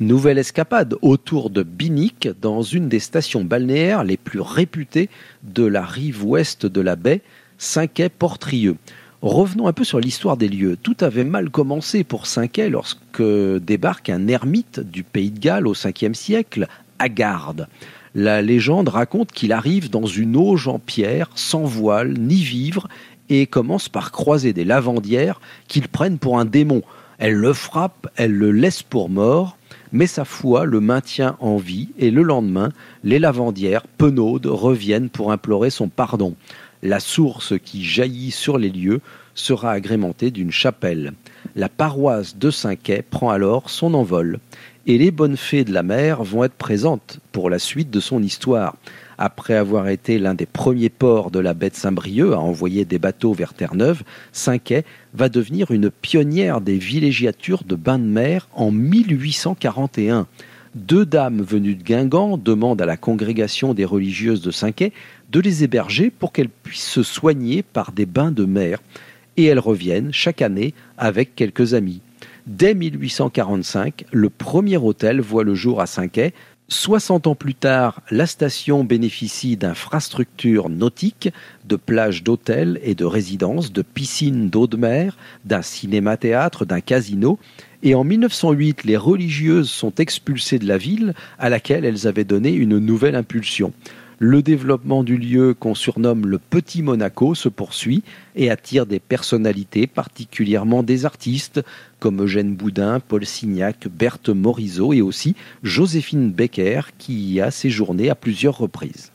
Nouvelle escapade autour de Binic dans une des stations balnéaires les plus réputées de la rive ouest de la baie, Saint-Quay-Portrieux. Revenons un peu sur l'histoire des lieux. Tout avait mal commencé pour Saint-Quay lorsque débarque un ermite du pays de Galles au 5e siècle, Agarde. La légende raconte qu'il arrive dans une auge en pierre, sans voile ni vivre, et commence par croiser des lavandières qu'ils prennent pour un démon. Elles le frappent, elles le laissent pour mort, mais sa foi le maintient en vie et le lendemain, les lavandières, penaudes, reviennent pour implorer son pardon. La source qui jaillit sur les lieux sera agrémentée d'une chapelle. La paroisse de Saint-Quay prend alors son envol et les bonnes fées de la mer vont être présentes pour la suite de son histoire. Après avoir été l'un des premiers ports de la baie de Saint-Brieuc à envoyer des bateaux vers Terre-Neuve, Saint-Quay va devenir une pionnière des villégiatures de bains de mer en 1841. Deux dames venues de Guingamp demandent à la congrégation des religieuses de Saint-Quay de les héberger pour qu'elles puissent se soigner par des bains de mer. Et elles reviennent chaque année avec quelques amis. Dès 1845, le premier hôtel voit le jour à Saint-Quay 60 ans plus tard, la station bénéficie d'infrastructures nautiques, de plages d'hôtels et de résidences, de piscines d'eau de mer, d'un cinéma-théâtre, d'un casino. Et en 1908, les religieuses sont expulsées de la ville à laquelle elles avaient donné une nouvelle impulsion. Le développement du lieu qu'on surnomme le Petit Monaco se poursuit et attire des personnalités, particulièrement des artistes comme Eugène Boudin, Paul Signac, Berthe Morisot et aussi Joséphine Becker qui y a séjourné à plusieurs reprises.